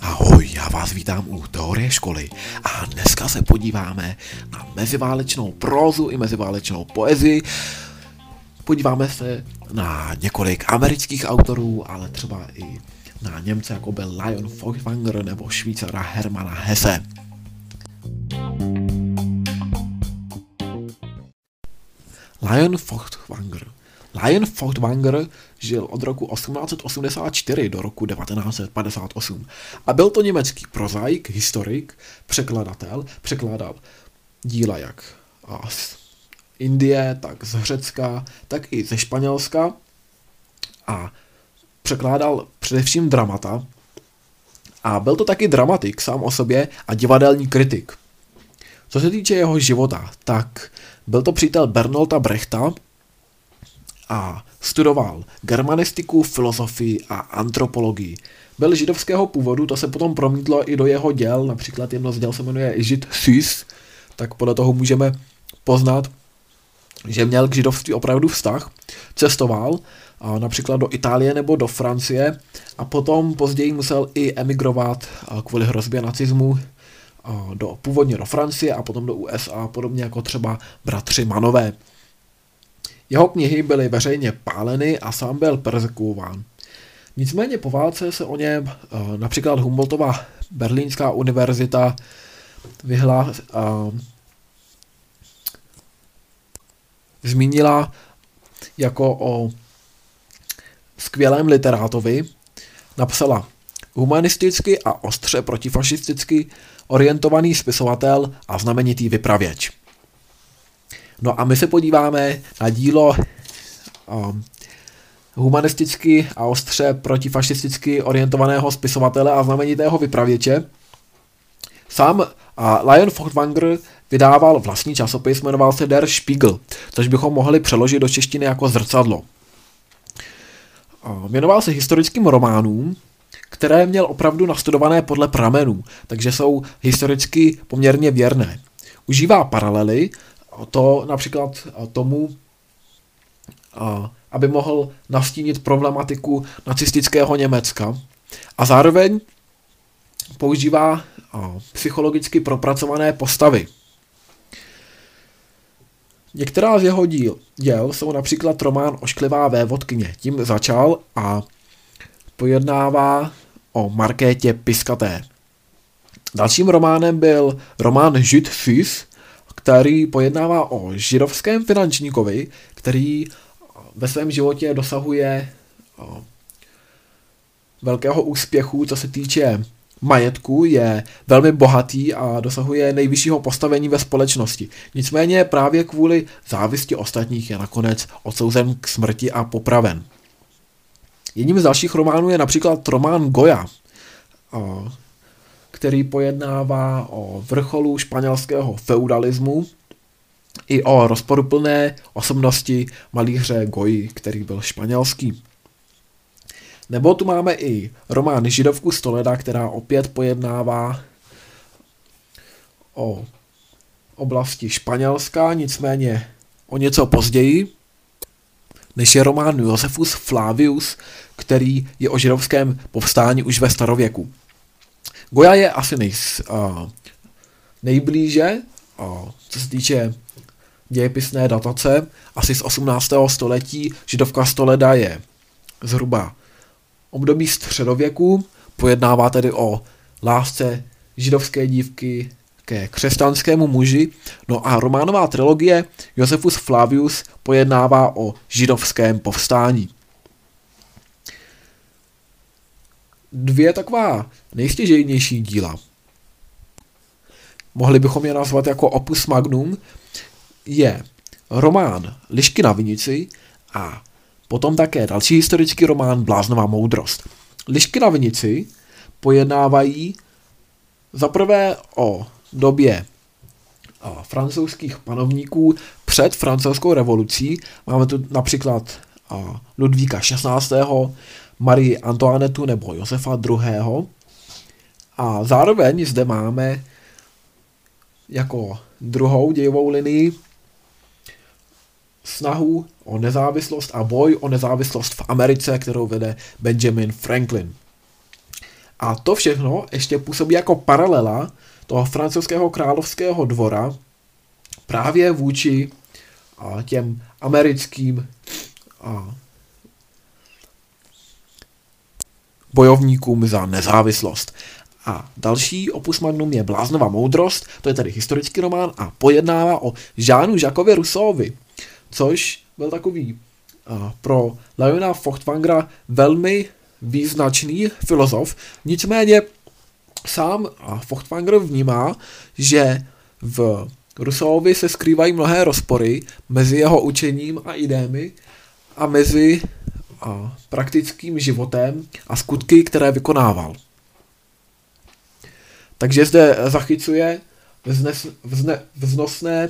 Ahoj, já vás vítám u Teorie školy a dneska se podíváme na meziválečnou prózu i meziválečnou poezii. Podíváme se na několik amerických autorů, ale třeba i na Němce, jako byl Lion Feuchtwanger nebo Švýcara Hermana Hesse. Lion Feuchtwanger. Lion Feuchtwanger žil od roku 1884 do roku 1958 a byl to německý prozaik, historik, překladatel, překládal díla jak z Indie, tak z Řecka, tak i ze Španělska. A překládal především dramata. A byl to taky dramatik sám o sobě a divadelní kritik. Co se týče jeho života, tak byl to přítel Bernolta Brechta a studoval germanistiku, filozofii a antropologii. Byl židovského původu, to se potom promítlo i do jeho děl, například jedno z děl se jmenuje Žid Sus, tak podle toho můžeme poznat, že měl k židovství opravdu vztah, cestoval a například do Itálie nebo do Francie a potom později musel i emigrovat kvůli hrozbě nacismu do, původně do Francie a potom do USA, podobně jako třeba bratři Manové. Jeho knihy byly veřejně páleny a sám byl persekuován. Nicméně po válce se o něm například Humboldtova Berlínská univerzita vyhla, zmínila jako o skvělém literátovi, napsala humanisticky a ostře protifašisticky orientovaný spisovatel a znamenitý vypravěč. No a my se podíváme na dílo um, humanisticky a ostře protifašisticky orientovaného spisovatele a znamenitého vypravěče. Sám a Lion Feuchtwanger vydával vlastní časopis, jmenoval se Der Spiegel, což bychom mohli přeložit do češtiny jako zrcadlo. Věnoval se historickým románům, které měl opravdu nastudované podle pramenů, takže jsou historicky poměrně věrné. Užívá paralely, to například tomu, aby mohl nastínit problematiku nacistického Německa a zároveň používá psychologicky propracované postavy. Některá z jeho díl, děl jsou například román Ošklivá vévodkyně. Tím začal a pojednává o Markétě Piskaté. Dalším románem byl román Žid Fils, který pojednává o židovském finančníkovi, který ve svém životě dosahuje velkého úspěchu, co se týče majetku, je velmi bohatý a dosahuje nejvyššího postavení ve společnosti. Nicméně právě kvůli závisti ostatních je nakonec odsouzen k smrti a popraven. Jedním z dalších románů je například román Goya, který pojednává o vrcholu španělského feudalismu i o rozporuplné osobnosti malíře Goyi, který byl španělský. Nebo tu máme i román Židovku Stoleda, která opět pojednává o oblasti Španělska, nicméně o něco později, než je román Josefus Flavius, který je o židovském povstání už ve starověku. Goja je asi nej, uh, nejblíže, uh, co se týče dějepisné datace, asi z 18. století. Židovka Stoleda je zhruba období středověku, pojednává tedy o lásce židovské dívky ke křesťanskému muži, no a románová trilogie Josefus Flavius pojednává o židovském povstání. Dvě taková nejstěžejnější díla. Mohli bychom je nazvat jako opus magnum, je román Lišky na vinici a potom také další historický román Bláznová moudrost. Lišky na vinici pojednávají zaprvé o době francouzských panovníků před francouzskou revolucí. Máme tu například Ludvíka 16. Marie Antoinetu nebo Josefa II. A zároveň zde máme jako druhou dějovou linii snahu o nezávislost a boj o nezávislost v Americe, kterou vede Benjamin Franklin. A to všechno ještě působí jako paralela toho francouzského královského dvora právě vůči těm americkým bojovníkům za nezávislost. A další opus magnum je Bláznova moudrost, to je tedy historický román a pojednává o Žánu Žakovi Russovi, což byl takový uh, pro Leona Fochtwangera velmi význačný filozof, nicméně sám Fochtwanger vnímá, že v Russovi se skrývají mnohé rozpory mezi jeho učením a idémi a mezi a, praktickým životem a skutky, které vykonával. Takže zde zachycuje vznes, vzne, vznosné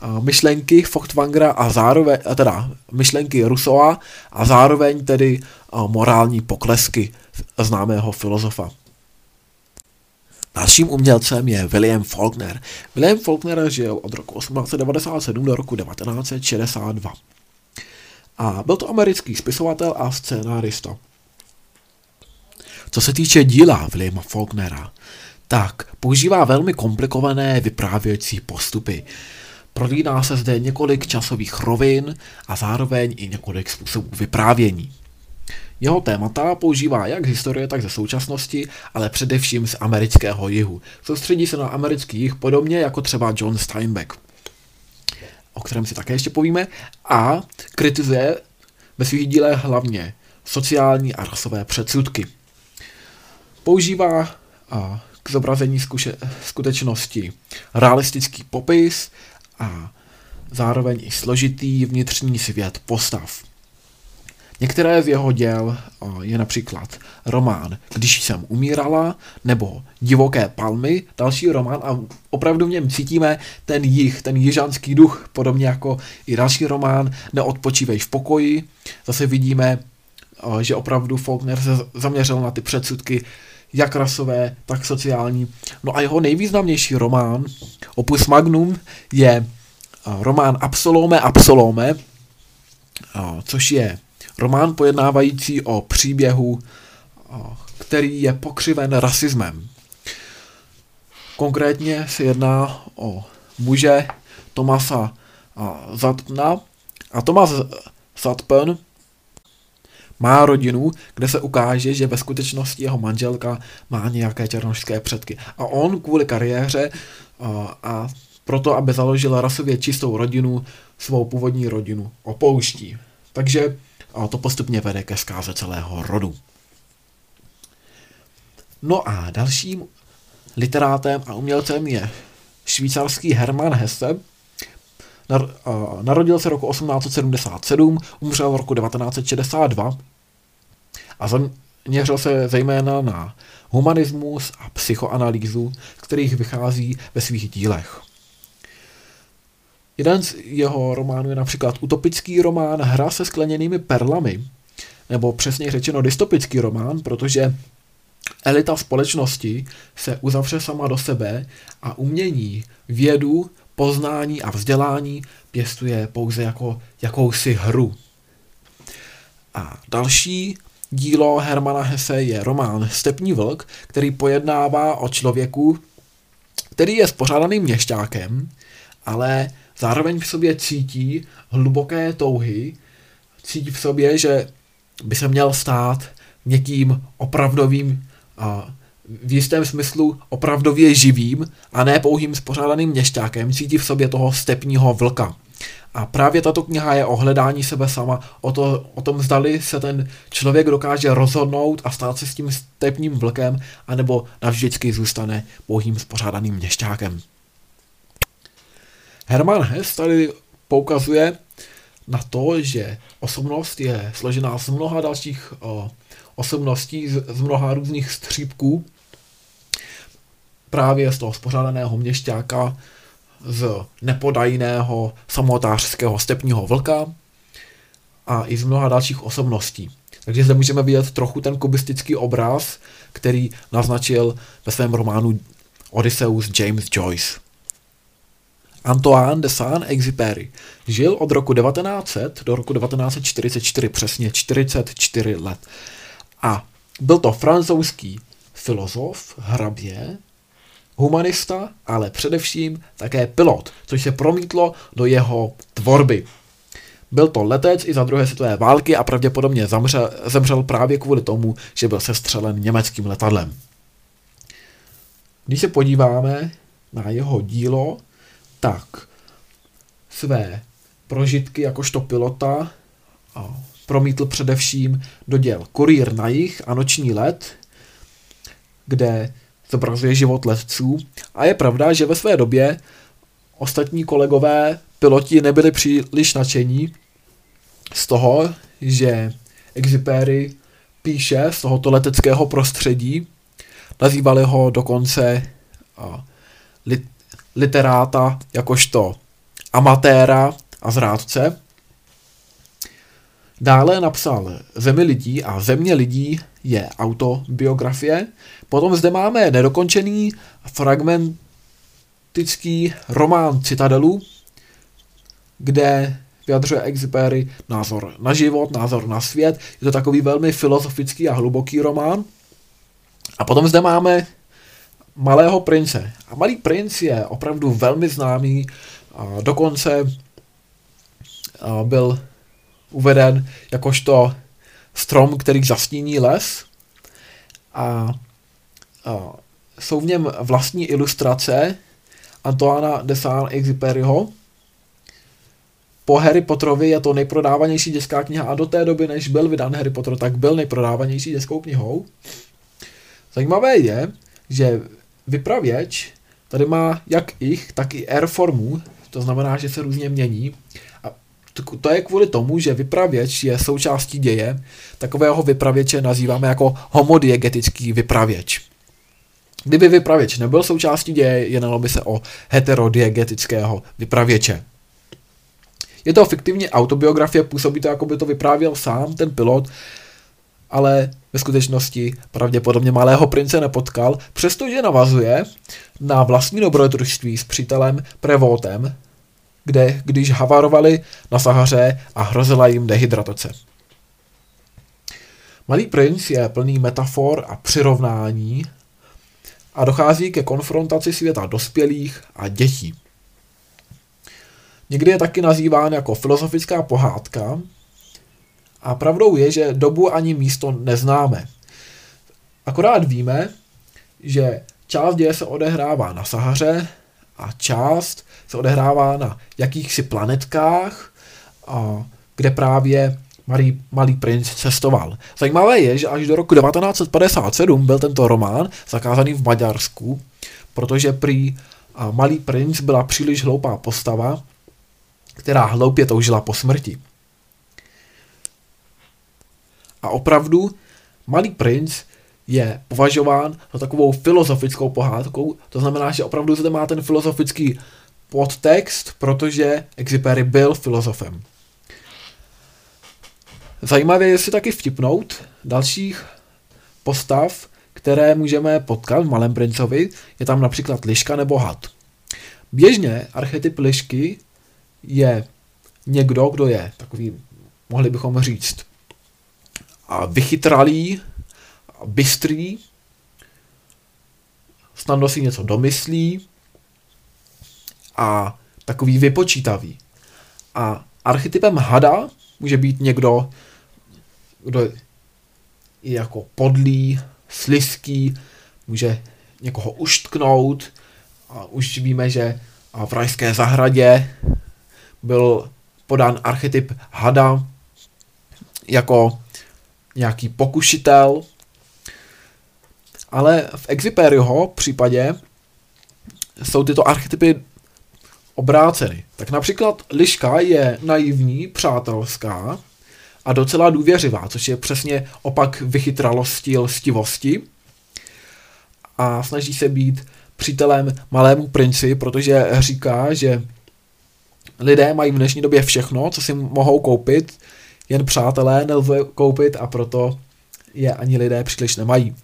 a, myšlenky Fochtwangera a zároveň, a teda myšlenky Rusova a zároveň tedy morální poklesky známého filozofa. Dalším umělcem je William Faulkner. William Faulkner žil od roku 1897 do roku 1962. A byl to americký spisovatel a scénárista. Co se týče díla Williama Faulknera, tak používá velmi komplikované vyprávějící postupy. Prolíná se zde několik časových rovin a zároveň i několik způsobů vyprávění. Jeho témata používá jak z historie, tak ze současnosti, ale především z amerického jihu. Soustředí se na americký jih podobně jako třeba John Steinbeck, o kterém si také ještě povíme, a kritizuje ve svých dílech hlavně sociální a rasové předsudky. Používá a, k zobrazení zkuše, skutečnosti realistický popis a zároveň i složitý vnitřní svět postav. Některé z jeho děl je například román Když jsem umírala, nebo Divoké palmy, další román a opravdu v něm cítíme ten jich, ten jižanský duch, podobně jako i další román Neodpočívej v pokoji. Zase vidíme, že opravdu Faulkner se zaměřil na ty předsudky, jak rasové, tak sociální. No a jeho nejvýznamnější román, Opus Magnum, je román Absolome Absolome, což je Román pojednávající o příběhu, který je pokřiven rasismem. Konkrétně se jedná o muže Tomasa Zatpna a Tomas Zatpen má rodinu, kde se ukáže, že ve skutečnosti jeho manželka má nějaké černošské předky. A on kvůli kariéře a, a proto, aby založila rasově čistou rodinu, svou původní rodinu opouští. Takže a to postupně vede ke zkáze celého rodu. No a dalším literátem a umělcem je švýcarský Hermann Hesse. Narodil se roku 1877, umřel v roku 1962 a zaměřil se zejména na humanismus a psychoanalýzu, z kterých vychází ve svých dílech. Jeden z jeho románů je například utopický román Hra se skleněnými perlami, nebo přesně řečeno dystopický román, protože elita společnosti se uzavře sama do sebe a umění, vědu, poznání a vzdělání pěstuje pouze jako jakousi hru. A další dílo Hermana Hesse je román Stepní vlk, který pojednává o člověku, který je spořádaným měšťákem, ale zároveň v sobě cítí hluboké touhy, cítí v sobě, že by se měl stát někým opravdovým a v jistém smyslu opravdově živým a ne pouhým spořádaným měšťákem, cítí v sobě toho stepního vlka. A právě tato kniha je o hledání sebe sama, o, to, o tom zdali se ten člověk dokáže rozhodnout a stát se s tím stepním vlkem, anebo navždycky zůstane pouhým spořádaným měšťákem. Hermann Hess tady poukazuje na to, že osobnost je složená z mnoha dalších o, osobností, z, z mnoha různých střípků, právě z toho spořádaného měšťáka, z nepodajného samotářského stepního vlka a i z mnoha dalších osobností. Takže zde můžeme vidět trochu ten kubistický obraz, který naznačil ve svém románu Odysseus James Joyce. Antoine de Saint-Exupéry žil od roku 1900 do roku 1944, přesně 44 let. A byl to francouzský filozof, hrabě, humanista, ale především také pilot, což se promítlo do jeho tvorby. Byl to letec i za druhé světové války a pravděpodobně zamřel, zemřel právě kvůli tomu, že byl sestřelen německým letadlem. Když se podíváme na jeho dílo, tak své prožitky jakožto pilota promítl především do děl Kurýr na jich a Noční let, kde zobrazuje život letců. A je pravda, že ve své době ostatní kolegové piloti nebyli příliš nadšení z toho, že Exipéry píše z tohoto leteckého prostředí. Nazývali ho dokonce lit, literáta jakožto amatéra a zrádce. Dále napsal Zemi lidí a Země lidí je autobiografie. Potom zde máme nedokončený fragmentický román Citadelu, kde vyjadřuje Exupery názor na život, názor na svět. Je to takový velmi filozofický a hluboký román. A potom zde máme Malého prince. A Malý princ je opravdu velmi známý, a dokonce byl uveden jakožto strom, který zastíní les. A, a jsou v něm vlastní ilustrace Antoana de Saint-Exupéryho. Po Harry Potterovi je to nejprodávanější dětská kniha a do té doby, než byl vydán Harry Potter, tak byl nejprodávanější dětskou knihou. Zajímavé je, že vypravěč tady má jak ich, tak i R formu, to znamená, že se různě mění. A to je kvůli tomu, že vypravěč je součástí děje. Takového vypravěče nazýváme jako homodiegetický vypravěč. Kdyby vypravěč nebyl součástí děje, jednalo by se o heterodiegetického vypravěče. Je to fiktivní autobiografie, působí to, jako by to vyprávěl sám ten pilot, ale ve skutečnosti pravděpodobně malého prince nepotkal, přestože navazuje na vlastní dobrodružství s přítelem Prevotem, kde když havarovali na Sahaře a hrozila jim dehydratace. Malý princ je plný metafor a přirovnání a dochází ke konfrontaci světa dospělých a dětí. Někdy je taky nazýván jako filozofická pohádka a pravdou je, že dobu ani místo neznáme. Akorát víme, že část děje se odehrává na Sahaře a část se odehrává na jakýchsi planetkách, a kde právě malý, malý princ cestoval. Zajímavé je, že až do roku 1957 byl tento román zakázaný v Maďarsku, protože prý malý princ byla příliš hloupá postava, která hloupě toužila po smrti. A opravdu Malý princ je považován za takovou filozofickou pohádkou, to znamená, že opravdu zde má ten filozofický podtext, protože Exupery byl filozofem. Zajímavé je si taky vtipnout dalších postav, které můžeme potkat v Malém princovi, je tam například liška nebo had. Běžně archetyp lišky je někdo, kdo je takový, mohli bychom říct, a vychytralý, a bystrý, snadno si něco domyslí a takový vypočítavý. A archetypem hada může být někdo, kdo je jako podlý, sliský, může někoho uštknout a už víme, že v rajské zahradě byl podán archetyp hada jako nějaký pokušitel, ale v Exiperiho případě jsou tyto archetypy obráceny. Tak například liška je naivní, přátelská a docela důvěřivá, což je přesně opak vychytralosti, lstivosti. A snaží se být přítelem malému princi, protože říká, že lidé mají v dnešní době všechno, co si mohou koupit, jen přátelé nelze koupit a proto je ani lidé příliš nemají.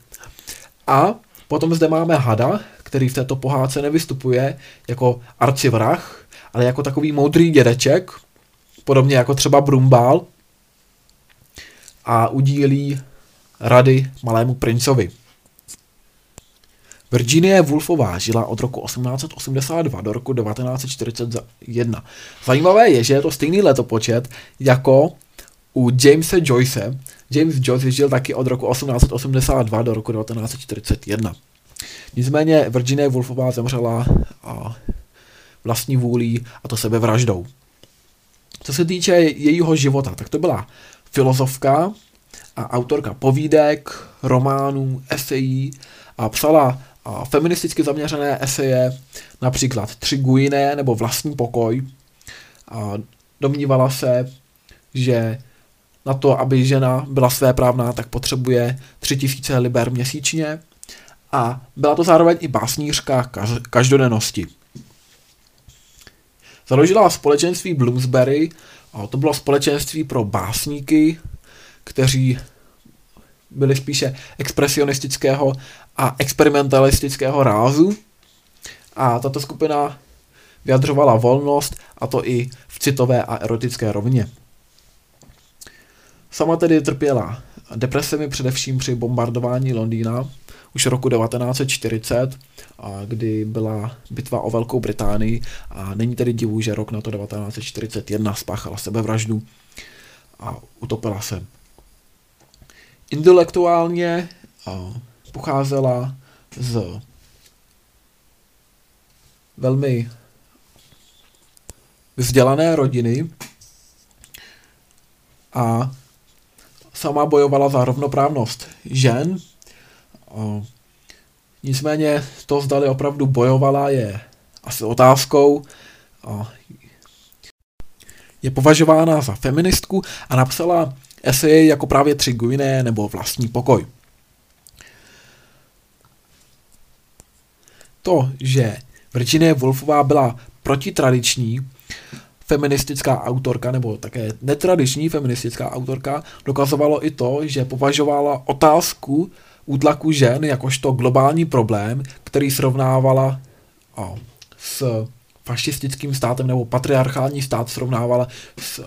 A potom zde máme hada, který v této pohádce nevystupuje jako arcivrah, ale jako takový moudrý dědeček, podobně jako třeba Brumbál, a udílí rady malému princovi. Virginie Woolfová žila od roku 1882 do roku 1941. Zajímavé je, že je to stejný letopočet jako u Jamesa Joyce. James Joyce žil taky od roku 1882 do roku 1941. Nicméně Virginie Woolfová zemřela a vlastní vůlí a to sebevraždou. Co se týče jejího života, tak to byla filozofka a autorka povídek, románů, esejí a psala a feministicky zaměřené eseje, například Tři guiné nebo Vlastní pokoj. A domnívala se, že na to, aby žena byla svéprávná, tak potřebuje 3000 liber měsíčně a byla to zároveň i básnířka každodennosti. Založila společenství Bloomsbury, a to bylo společenství pro básníky, kteří byli spíše expresionistického a experimentalistického rázu. A tato skupina vyjadřovala volnost, a to i v citové a erotické rovině. Sama tedy trpěla depresemi především při bombardování Londýna už roku 1940, kdy byla bitva o Velkou Británii a není tedy divu, že rok na to 1941 spáchala sebevraždu a utopila se. Intelektuálně pocházela z velmi vzdělané rodiny a sama bojovala za rovnoprávnost žen. Nicméně to, zdali opravdu bojovala, je asi otázkou. Je považována za feministku a napsala esej jako právě Tři Guiné nebo Vlastní pokoj. To, že Virginie Woolfová byla protitradiční feministická autorka, nebo také netradiční feministická autorka, dokazovalo i to, že považovala otázku útlaku žen jakožto globální problém, který srovnávala o, s fašistickým státem nebo patriarchální stát srovnávala s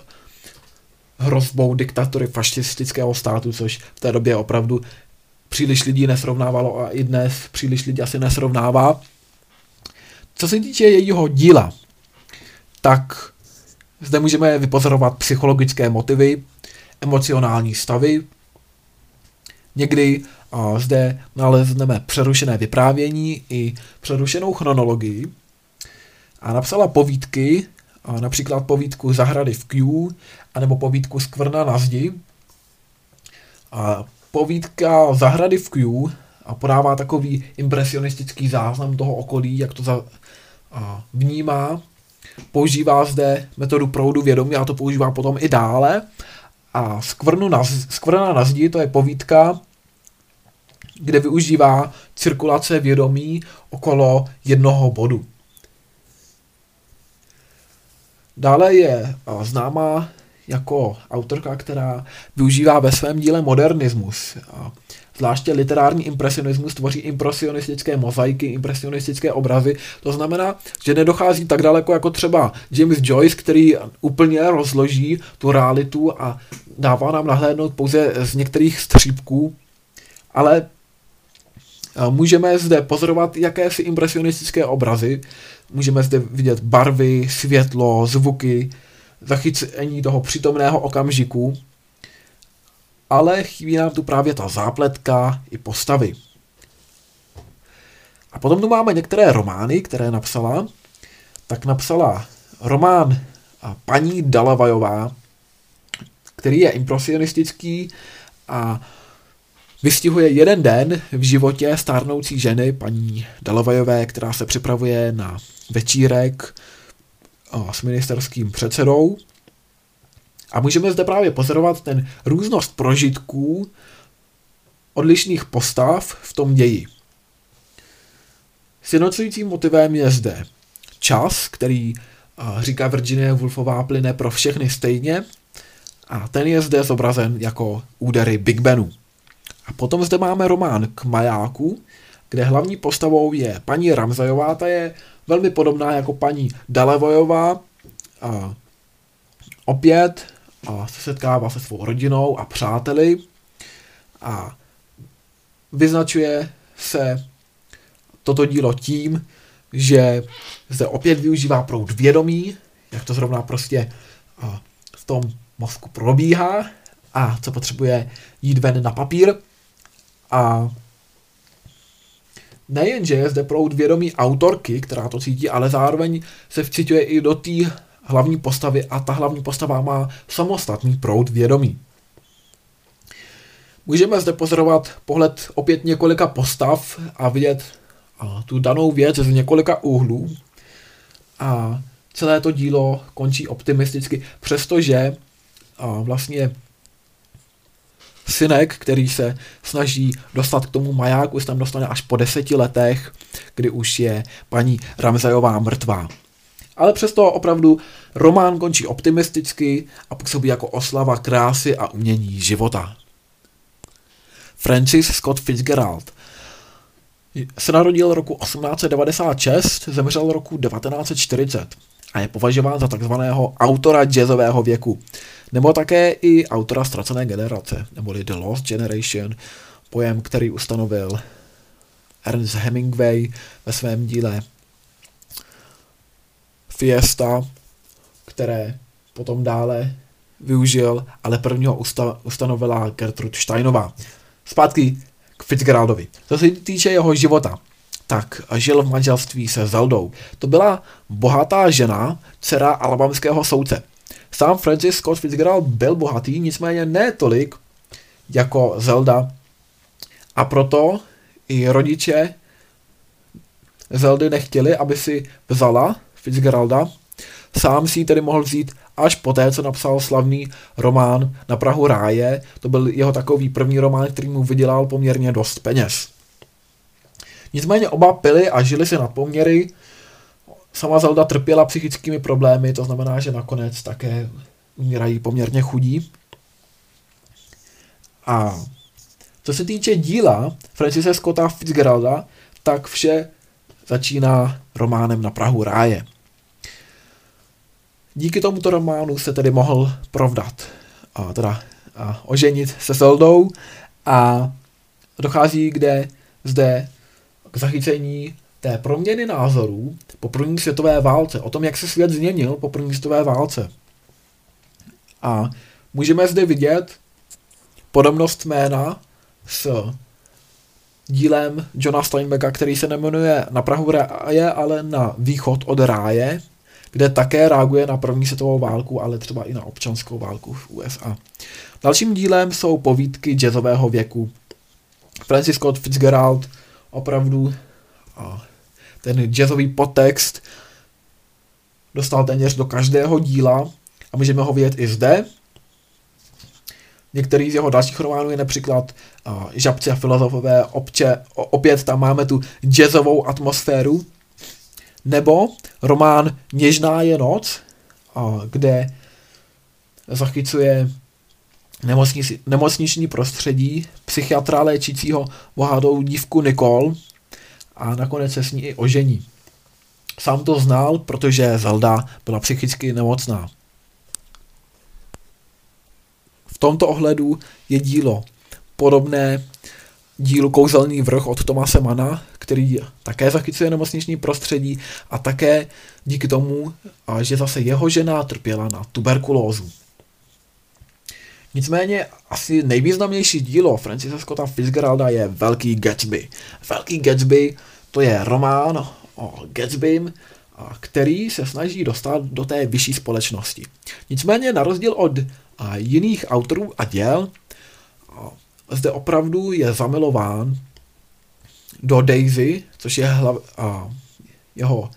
hrozbou diktatury fašistického státu, což v té době opravdu příliš lidí nesrovnávalo a i dnes příliš lidí asi nesrovnává. Co se týče jejího díla, tak zde můžeme vypozorovat psychologické motivy, emocionální stavy. Někdy a zde nalezneme přerušené vyprávění i přerušenou chronologii. A napsala povídky, a například povídku Zahrady v Q, anebo povídku Skvrna na zdi. A povídka Zahrady v Q a podává takový impresionistický záznam toho okolí, jak to za, a vnímá. Používá zde metodu proudu vědomí a to používá potom i dále. A skvrnu na, skvrna na zdi, to je povídka, kde využívá cirkulace vědomí okolo jednoho bodu. Dále je známá jako autorka, která využívá ve svém díle modernismus. Zvláště literární impresionismus tvoří impresionistické mozaiky, impresionistické obrazy. To znamená, že nedochází tak daleko jako třeba James Joyce, který úplně rozloží tu realitu a dává nám nahlédnout pouze z některých střípků, ale můžeme zde pozorovat jakési impresionistické obrazy, můžeme zde vidět barvy, světlo, zvuky, zachycení toho přítomného okamžiku, ale chybí nám tu právě ta zápletka i postavy. A potom tu máme některé romány, které napsala. Tak napsala román paní Dalavajová, který je impresionistický a vystihuje jeden den v životě stárnoucí ženy, paní Dalavajové, která se připravuje na večírek s ministerským předsedou. A můžeme zde právě pozorovat ten různost prožitků odlišných postav v tom ději. Sjednocujícím motivem je zde čas, který, říká Virginia Woolfová, plyne pro všechny stejně a ten je zde zobrazen jako údery Big Benu. A potom zde máme román K majáku, kde hlavní postavou je paní Ramzajová, ta je velmi podobná jako paní Dalevojová, a opět a se setkává se svou rodinou a přáteli a vyznačuje se toto dílo tím, že zde opět využívá proud vědomí, jak to zrovna prostě v tom mozku probíhá a co potřebuje jít ven na papír. A nejenže je zde proud vědomí autorky, která to cítí, ale zároveň se vcituje i do té hlavní postavy a ta hlavní postava má samostatný proud vědomí. Můžeme zde pozorovat pohled opět několika postav a vidět tu danou věc z několika úhlů. A celé to dílo končí optimisticky, přestože vlastně synek, který se snaží dostat k tomu majáku, se tam dostane až po deseti letech, kdy už je paní Ramzajová mrtvá. Ale přesto opravdu román končí optimisticky a působí jako oslava krásy a umění života. Francis Scott Fitzgerald se narodil roku 1896, zemřel roku 1940 a je považován za takzvaného autora jazzového věku, nebo také i autora ztracené generace, neboli The Lost Generation, pojem, který ustanovil Ernest Hemingway ve svém díle Fiesta, které potom dále využil, ale prvního usta- ustanovila Gertrude Steinová. Zpátky k Fitzgeraldovi. Co se týče jeho života, tak žil v manželství se Zeldou. To byla bohatá žena, dcera alabamského soudce. Sám Francis Scott Fitzgerald byl bohatý, nicméně ne tolik jako Zelda. A proto i rodiče Zeldy nechtěli, aby si vzala Fitzgeralda. Sám si ji tedy mohl vzít až poté, co napsal slavný román Na Prahu ráje. To byl jeho takový první román, který mu vydělal poměrně dost peněz. Nicméně oba pili a žili si na poměry. Sama Zelda trpěla psychickými problémy, to znamená, že nakonec také umírají poměrně chudí. A co se týče díla Francise Scotta Fitzgeralda, tak vše začíná románem na Prahu ráje. Díky tomuto románu se tedy mohl provdat, a teda a oženit se Seldou a dochází kde zde k zachycení té proměny názorů po první světové válce, o tom, jak se svět změnil po první světové válce. A můžeme zde vidět podobnost jména s dílem Johna Steinbecka, který se nemenuje Na Prahu ráje, ale na východ od ráje, kde také reaguje na první světovou válku, ale třeba i na občanskou válku v USA. Dalším dílem jsou povídky jazzového věku. Francis Scott Fitzgerald opravdu ten jazzový podtext dostal téměř do každého díla a můžeme ho vidět i zde. Některý z jeho dalších románů je například uh, Žabci a filozofové, obče, opět tam máme tu jazzovou atmosféru, nebo román Něžná je noc, kde zachycuje nemocniční prostředí psychiatra léčícího bohatou dívku Nicole a nakonec se s ní i ožení. Sám to znal, protože Zelda byla psychicky nemocná. V tomto ohledu je dílo podobné dílu Kouzelný vrch od Tomase Mana, který také zachycuje nemocniční prostředí a také díky tomu, že zase jeho žena trpěla na tuberkulózu. Nicméně asi nejvýznamnější dílo Francisa Scotta Fitzgeralda je Velký Gatsby. Velký Gatsby to je román o Gatsbym, který se snaží dostat do té vyšší společnosti. Nicméně na rozdíl od jiných autorů a děl, zde opravdu je zamilován do Daisy, což je hlav, a, jeho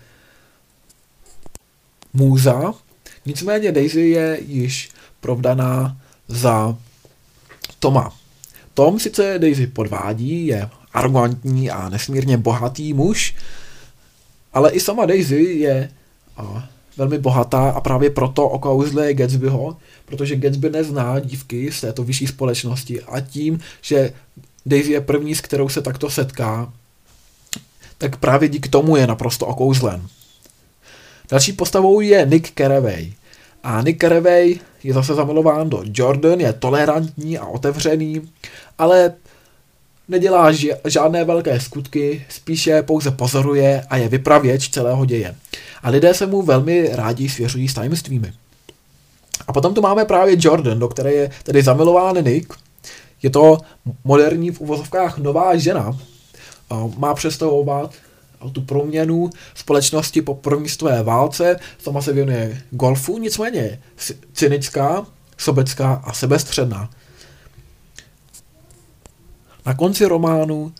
můza. Nicméně Daisy je již provdaná za Toma. Tom sice Daisy podvádí, je arrogantní a nesmírně bohatý muž, ale i sama Daisy je a, velmi bohatá a právě proto okouzluje Gatsbyho, protože Gatsby nezná dívky z této vyšší společnosti a tím, že Daisy je první, s kterou se takto setká, tak právě díky tomu je naprosto okouzlen. Další postavou je Nick Carraway. A Nick Carvey je zase zamilován do Jordan, je tolerantní a otevřený, ale nedělá žádné velké skutky, spíše pouze pozoruje a je vypravěč celého děje. A lidé se mu velmi rádi svěřují s tajemstvími. A potom tu máme právě Jordan, do které je tedy zamilován Nick. Je to moderní v uvozovkách nová žena. Má představovat tu proměnu společnosti po první světové válce. Sama se věnuje golfu, nicméně cynická, sobecká a sebestředná. Na konci románu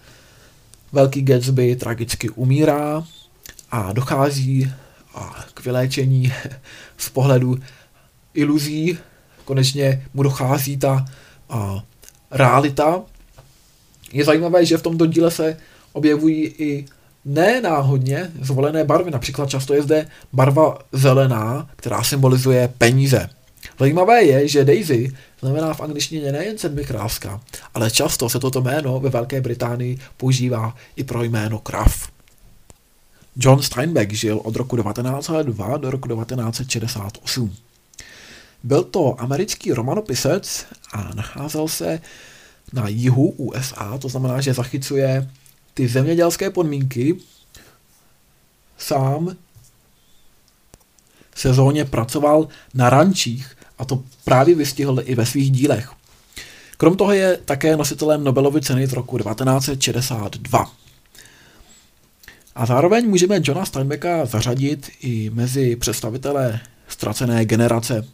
Velký Gatsby tragicky umírá a dochází k vyléčení z pohledu iluzí. Konečně mu dochází ta a, realita. Je zajímavé, že v tomto díle se objevují i ne náhodně zvolené barvy. Například často je zde barva zelená, která symbolizuje peníze. Zajímavé je, že Daisy znamená v angličtině nejen sedmikráska, ale často se toto jméno ve Velké Británii používá i pro jméno krav. John Steinbeck žil od roku 1902 do roku 1968. Byl to americký romanopisec a nacházel se na jihu USA, to znamená, že zachycuje ty zemědělské podmínky. Sám sezóně pracoval na rančích a to právě vystihl i ve svých dílech. Krom toho je také nositelem Nobelovy ceny z roku 1962. A zároveň můžeme Johna Steinbecka zařadit i mezi představitele ztracené generace.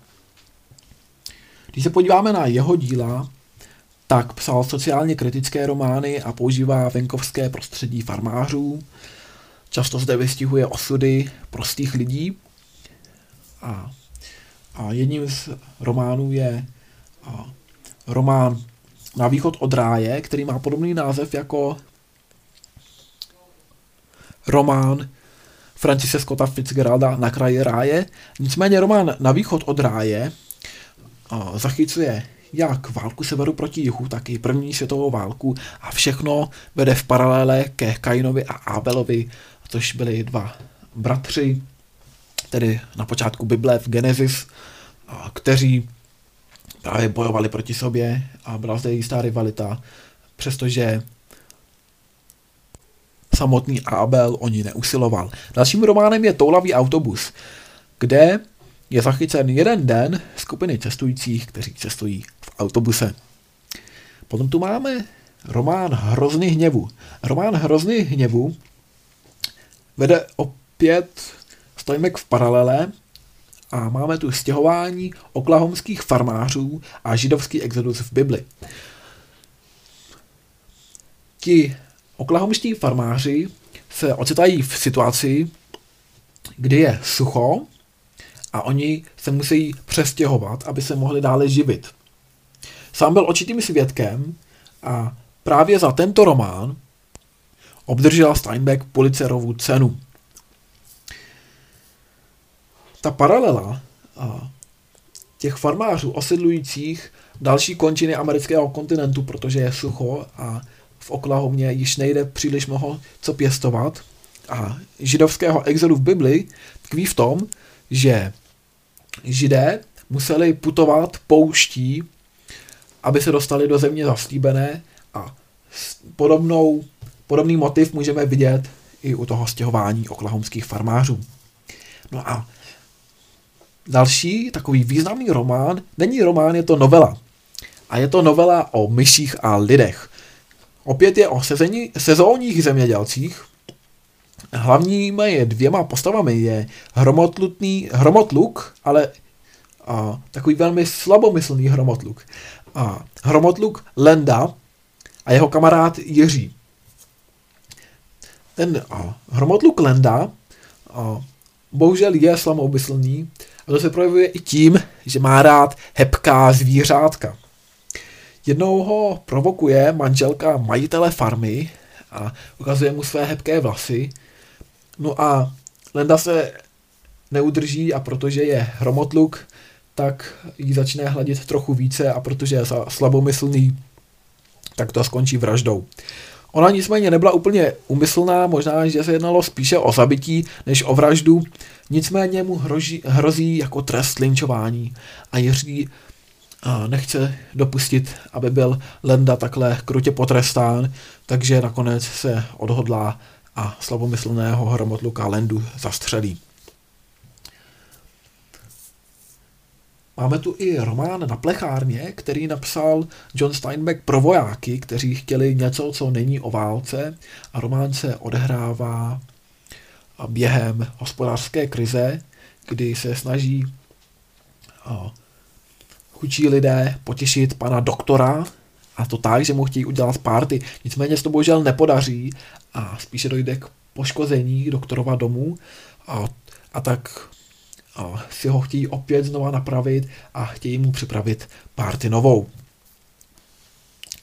Když se podíváme na jeho díla, tak psal sociálně kritické romány a používá venkovské prostředí farmářů. Často zde vystihuje osudy prostých lidí. A, a jedním z románů je a, román Na východ od ráje, který má podobný název jako román Francise Scotta Fitzgeralda Na kraji ráje. Nicméně román Na východ od ráje a, zachycuje jak válku severu proti jihu, tak i první světovou válku a všechno vede v paralele ke Kainovi a Abelovi, což byli dva bratři, tedy na počátku Bible v Genesis, kteří právě bojovali proti sobě a byla zde jistá rivalita, přestože samotný Abel o ní neusiloval. Dalším románem je Toulavý autobus, kde je zachycen jeden den skupiny cestujících, kteří cestují v autobuse. Potom tu máme román Hrozný hněvu. Román Hrozný hněvu vede opět stojmek v paralele a máme tu stěhování oklahomských farmářů a židovský exodus v Bibli. Ti oklahomští farmáři se ocitají v situaci, kdy je sucho a oni se musí přestěhovat, aby se mohli dále živit. Sám byl očitým svědkem a právě za tento román obdržela Steinbeck Pulitzerovu cenu. Ta paralela těch farmářů osidlujících další končiny amerického kontinentu, protože je sucho a v Oklahomě již nejde příliš mnoho co pěstovat a židovského exilu v Bibli tkví v tom, že židé museli putovat pouští, aby se dostali do země zaslíbené a podobnou, podobný motiv můžeme vidět i u toho stěhování oklahomských farmářů. No a další takový významný román, není román, je to novela. A je to novela o myších a lidech. Opět je o sezení, sezónních zemědělcích, hlavními je dvěma postavami je hromotlutný, hromotluk, ale a, takový velmi slabomyslný hromotluk. A, hromotluk Lenda a jeho kamarád Jiří. Ten a, hromotluk Lenda a, bohužel je slabomyslný a to se projevuje i tím, že má rád hebká zvířátka. Jednou ho provokuje manželka majitele farmy a ukazuje mu své hebké vlasy No a Lenda se neudrží a protože je hromotluk, tak ji začne hladit trochu více a protože je slabomyslný, tak to skončí vraždou. Ona nicméně nebyla úplně umyslná, možná, že se jednalo spíše o zabití než o vraždu, nicméně mu hroží, hrozí jako trest linčování a Jiří nechce dopustit, aby byl Lenda takhle krutě potrestán, takže nakonec se odhodlá a slabomyslného hromotluka Lendu zastřelí. Máme tu i román na plechárně, který napsal John Steinbeck pro vojáky, kteří chtěli něco, co není o válce a román se odehrává během hospodářské krize, kdy se snaží chudší lidé potěšit pana doktora a to tak, že mu chtějí udělat párty. Nicméně se to bohužel nepodaří a spíše dojde k poškození doktorova domu a, a tak a si ho chtějí opět znova napravit a chtějí mu připravit párty novou.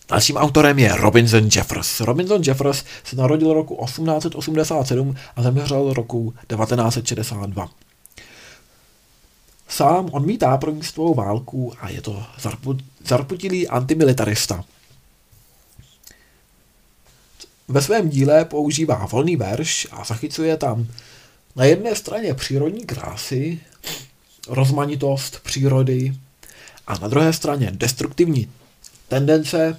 Dalším autorem je Robinson Jeffers. Robinson Jeffers se narodil roku 1887 a zemřel roku 1962. Sám odmítá první světovou válku a je to zarputilý antimilitarista. Ve svém díle používá volný verš a zachycuje tam na jedné straně přírodní krásy, rozmanitost přírody a na druhé straně destruktivní tendence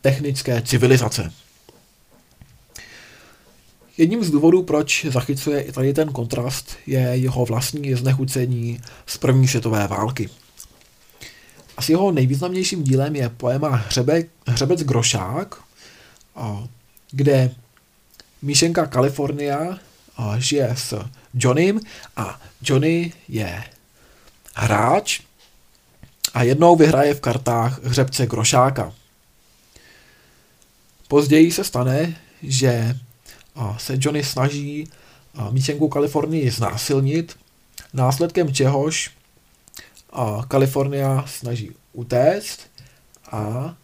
technické civilizace. Jedním z důvodů, proč zachycuje i tady ten kontrast, je jeho vlastní znechucení z první světové války. Asi jeho nejvýznamnějším dílem je poema Hřebe, Hřebec Grošák, kde Míšenka Kalifornia žije s Johnnym a Johnny je hráč a jednou vyhraje v kartách hřebce Grošáka. Později se stane, že se Johnny snaží míšenku Kalifornii znásilnit, následkem čehož Kalifornia snaží utéct a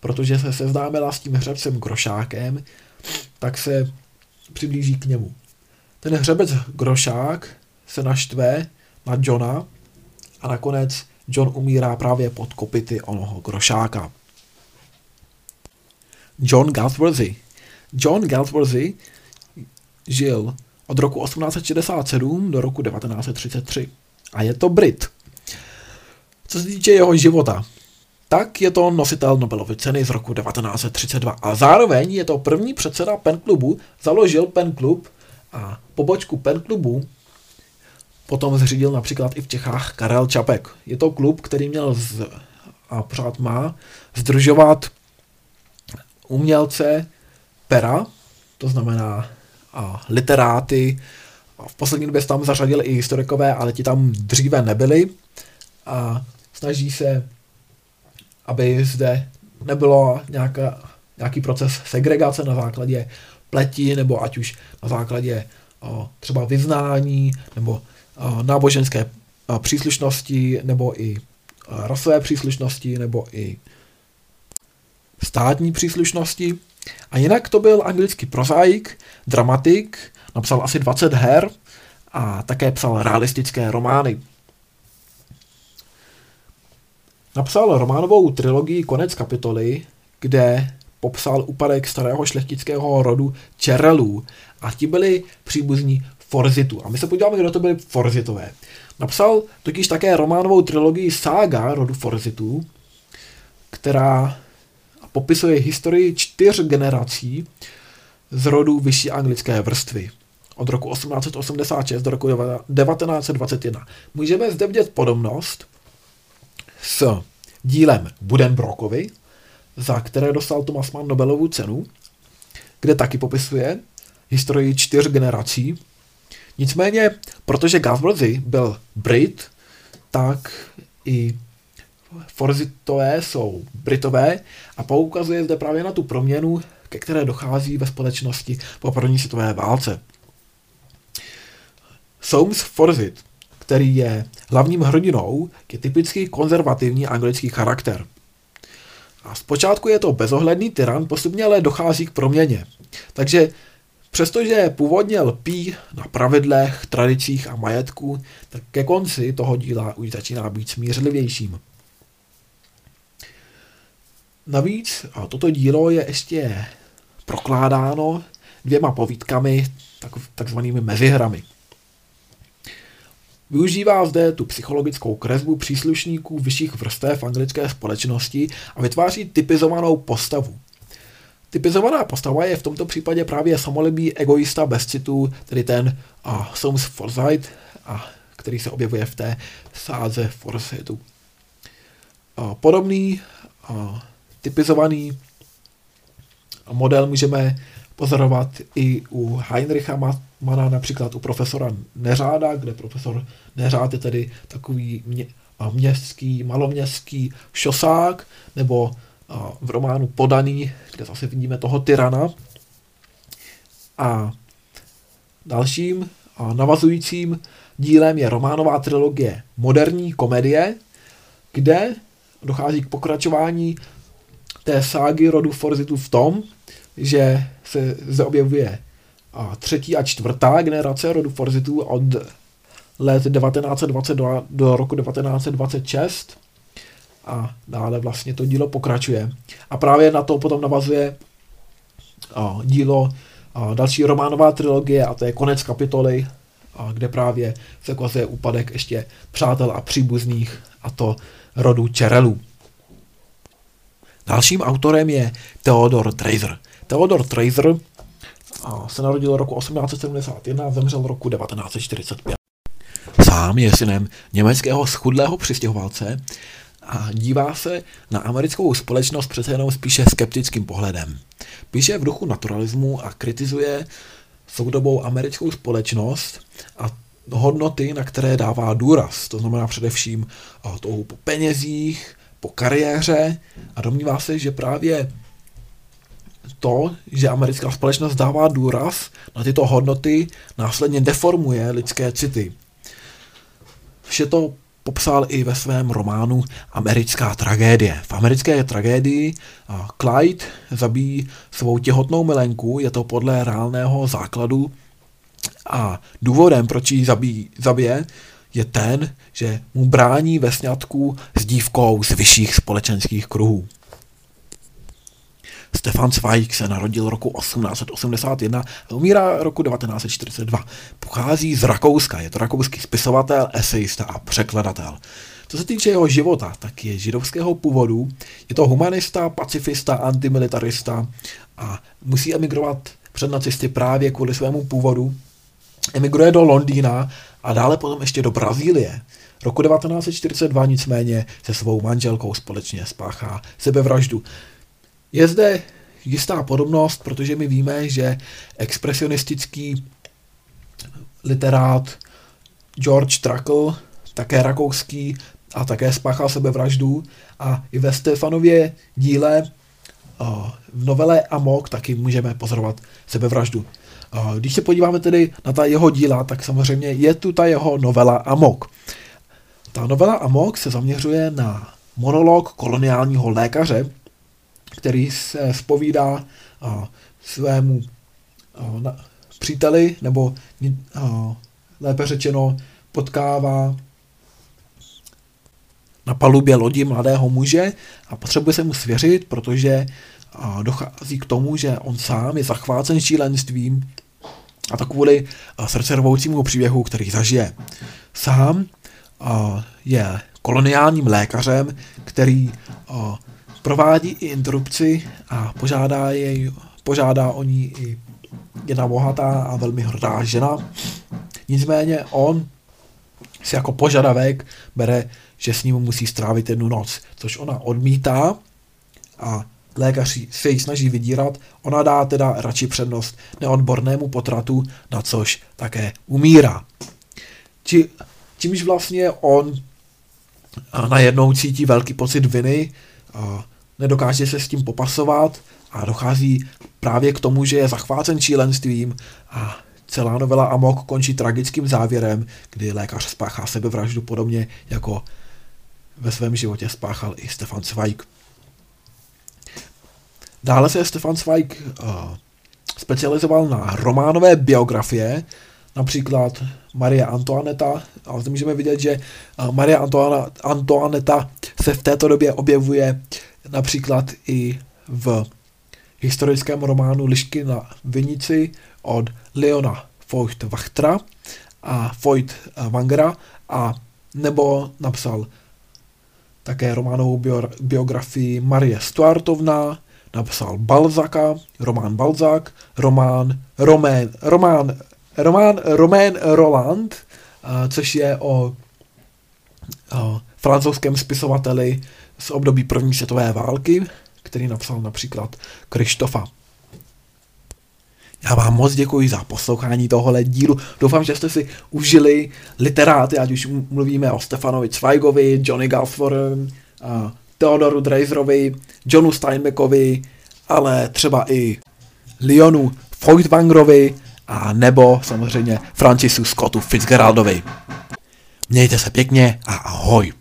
protože se seznámila s tím hřebcem Grošákem, tak se přiblíží k němu. Ten hřebec Grošák se naštve na Johna a nakonec John umírá právě pod kopity onoho Grošáka. John Galsworthy John Galsworthy žil od roku 1867 do roku 1933 a je to Brit. Co se týče jeho života, tak je to nositel Nobelovy ceny z roku 1932 a zároveň je to první předseda pen klubu, založil pen klub a pobočku pen klubu potom zřídil například i v Čechách Karel Čapek. Je to klub, který měl z, a pořád má združovat umělce pera, to znamená a literáty. A v poslední době tam zařadili i historikové, ale ti tam dříve nebyli. A snaží se aby zde nebylo nějaká, nějaký proces segregace na základě pleti, nebo ať už na základě o, třeba vyznání, nebo o, náboženské o, příslušnosti, nebo i rasové příslušnosti, nebo i státní příslušnosti. A jinak to byl anglický prozaik, dramatik, napsal asi 20 her a také psal realistické romány. Napsal románovou trilogii Konec kapitoly, kde popsal úpadek starého šlechtického rodu Čerelů a ti byli příbuzní Forzitu. A my se podíváme, kdo to byli Forzitové. Napsal totiž také románovou trilogii Saga rodu Forzitů, která popisuje historii čtyř generací z rodu vyšší anglické vrstvy od roku 1886 do roku 1921. Můžeme zde vidět podobnost s dílem Budenbrockovi, za které dostal Thomas Mann Nobelovu cenu, kde taky popisuje historii čtyř generací. Nicméně, protože Galsworthy byl Brit, tak i Forzitové jsou Britové a poukazuje zde právě na tu proměnu, ke které dochází ve společnosti po první světové válce. Soames Forzit který je hlavním hrdinou, je typicky konzervativní anglický charakter. A zpočátku je to bezohledný tyran, postupně ale dochází k proměně. Takže přestože původně lpí na pravidlech, tradicích a majetku, tak ke konci toho díla už začíná být smířlivějším. Navíc a toto dílo je ještě prokládáno dvěma povídkami, tak, takzvanými mezihrami. Využívá zde tu psychologickou kresbu příslušníků vyšších vrstev anglické společnosti a vytváří typizovanou postavu. Typizovaná postava je v tomto případě právě samolibý egoista bez citu, tedy ten uh, Soms Forsyth, uh, který se objevuje v té sáze Forsythu. Podobný uh, typizovaný model můžeme pozorovat i u Heinricha Mana, například u profesora Neřáda, kde profesor Neřád je tedy takový mě, městský, maloměstský šosák, nebo v románu Podaný, kde zase vidíme toho tyrana. A dalším a navazujícím dílem je románová trilogie Moderní komedie, kde dochází k pokračování té ságy rodu Forzitu v tom, že se zde objevuje a třetí a čtvrtá generace rodu Forzitů od let 1920 do, do roku 1926 a dále vlastně to dílo pokračuje. A právě na to potom navazuje a, dílo a, další románová trilogie a to je konec kapitoly, a, kde právě se ukazuje úpadek ještě přátel a příbuzných a to rodu Čerelů. Dalším autorem je Theodor Dreiser. Theodor Dreiser se narodil roku 1871 a zemřel roku 1945. Sám je synem německého schudlého přistěhovalce a dívá se na americkou společnost přece jenom spíše skeptickým pohledem. Píše v duchu naturalismu a kritizuje soudobou americkou společnost a hodnoty, na které dává důraz. To znamená především touhu po penězích, po kariéře a domnívá se, že právě to, že americká společnost dává důraz na tyto hodnoty, následně deformuje lidské city. Vše to popsal i ve svém románu Americká tragédie. V americké tragédii Clyde zabíjí svou těhotnou milenku, je to podle reálného základu a důvodem, proč ji zabí, zabije, je ten, že mu brání ve sňatku s dívkou z vyšších společenských kruhů. Stefan Zweig se narodil roku 1881 a umírá roku 1942. Pochází z Rakouska, je to rakouský spisovatel, esejista a překladatel. Co se týče jeho života, tak je židovského původu, je to humanista, pacifista, antimilitarista a musí emigrovat před nacisty právě kvůli svému původu. Emigruje do Londýna a dále potom ještě do Brazílie. Roku 1942 nicméně se svou manželkou společně spáchá sebevraždu. Je zde jistá podobnost, protože my víme, že expresionistický literát George Trakl, také rakouský a také spáchal sebevraždu a i ve Stefanově díle v novele Amok taky můžeme pozorovat sebevraždu. Když se podíváme tedy na ta jeho díla, tak samozřejmě je tu ta jeho novela Amok. Ta novela Amok se zaměřuje na monolog koloniálního lékaře, který se spovídá a, svému na, příteli, nebo lépe řečeno potkává na palubě lodi mladého muže a potřebuje se mu svěřit, protože dochází k tomu, že on sám je zachvácen šílenstvím a to kvůli srdcervoucímu příběhu, který zažije. Sám a, je koloniálním lékařem, který a, provádí i interrupci a požádá, jej, požádá o ní i jedna bohatá a velmi hrdá žena. Nicméně on si jako požadavek bere, že s ním musí strávit jednu noc, což ona odmítá a lékař se jí snaží vydírat, ona dá teda radši přednost neodbornému potratu, na což také umírá. Či, čímž vlastně on najednou cítí velký pocit viny, a nedokáže se s tím popasovat a dochází právě k tomu, že je zachvácen šílenstvím a celá novela Amok končí tragickým závěrem, kdy lékař spáchá sebevraždu podobně jako ve svém životě spáchal i Stefan Zweig. Dále se Stefan Zweig uh, specializoval na románové biografie, například Maria Antoaneta, a zde můžeme vidět, že uh, Maria Antoaneta se v této době objevuje například i v historickém románu Lišky na Vinici od Leona Voigt Wachtra a Voigt Wangera a nebo napsal také románovou biografii Marie Stuartovna, napsal Balzaka, román Balzak, román Román, román, román Román Roland, což je o, o francouzském spisovateli z období první světové války, který napsal například Krištofa. Já vám moc děkuji za poslouchání tohohle dílu. Doufám, že jste si užili literáty, ať už mluvíme o Stefanovi Zweigovi, Johnny Galsworth, Theodoru Dreiserovi, Johnu Steinbeckovi, ale třeba i Leonu Feuchtwangerovi a nebo samozřejmě Francisu Scottu Fitzgeraldovi. Mějte se pěkně a ahoj.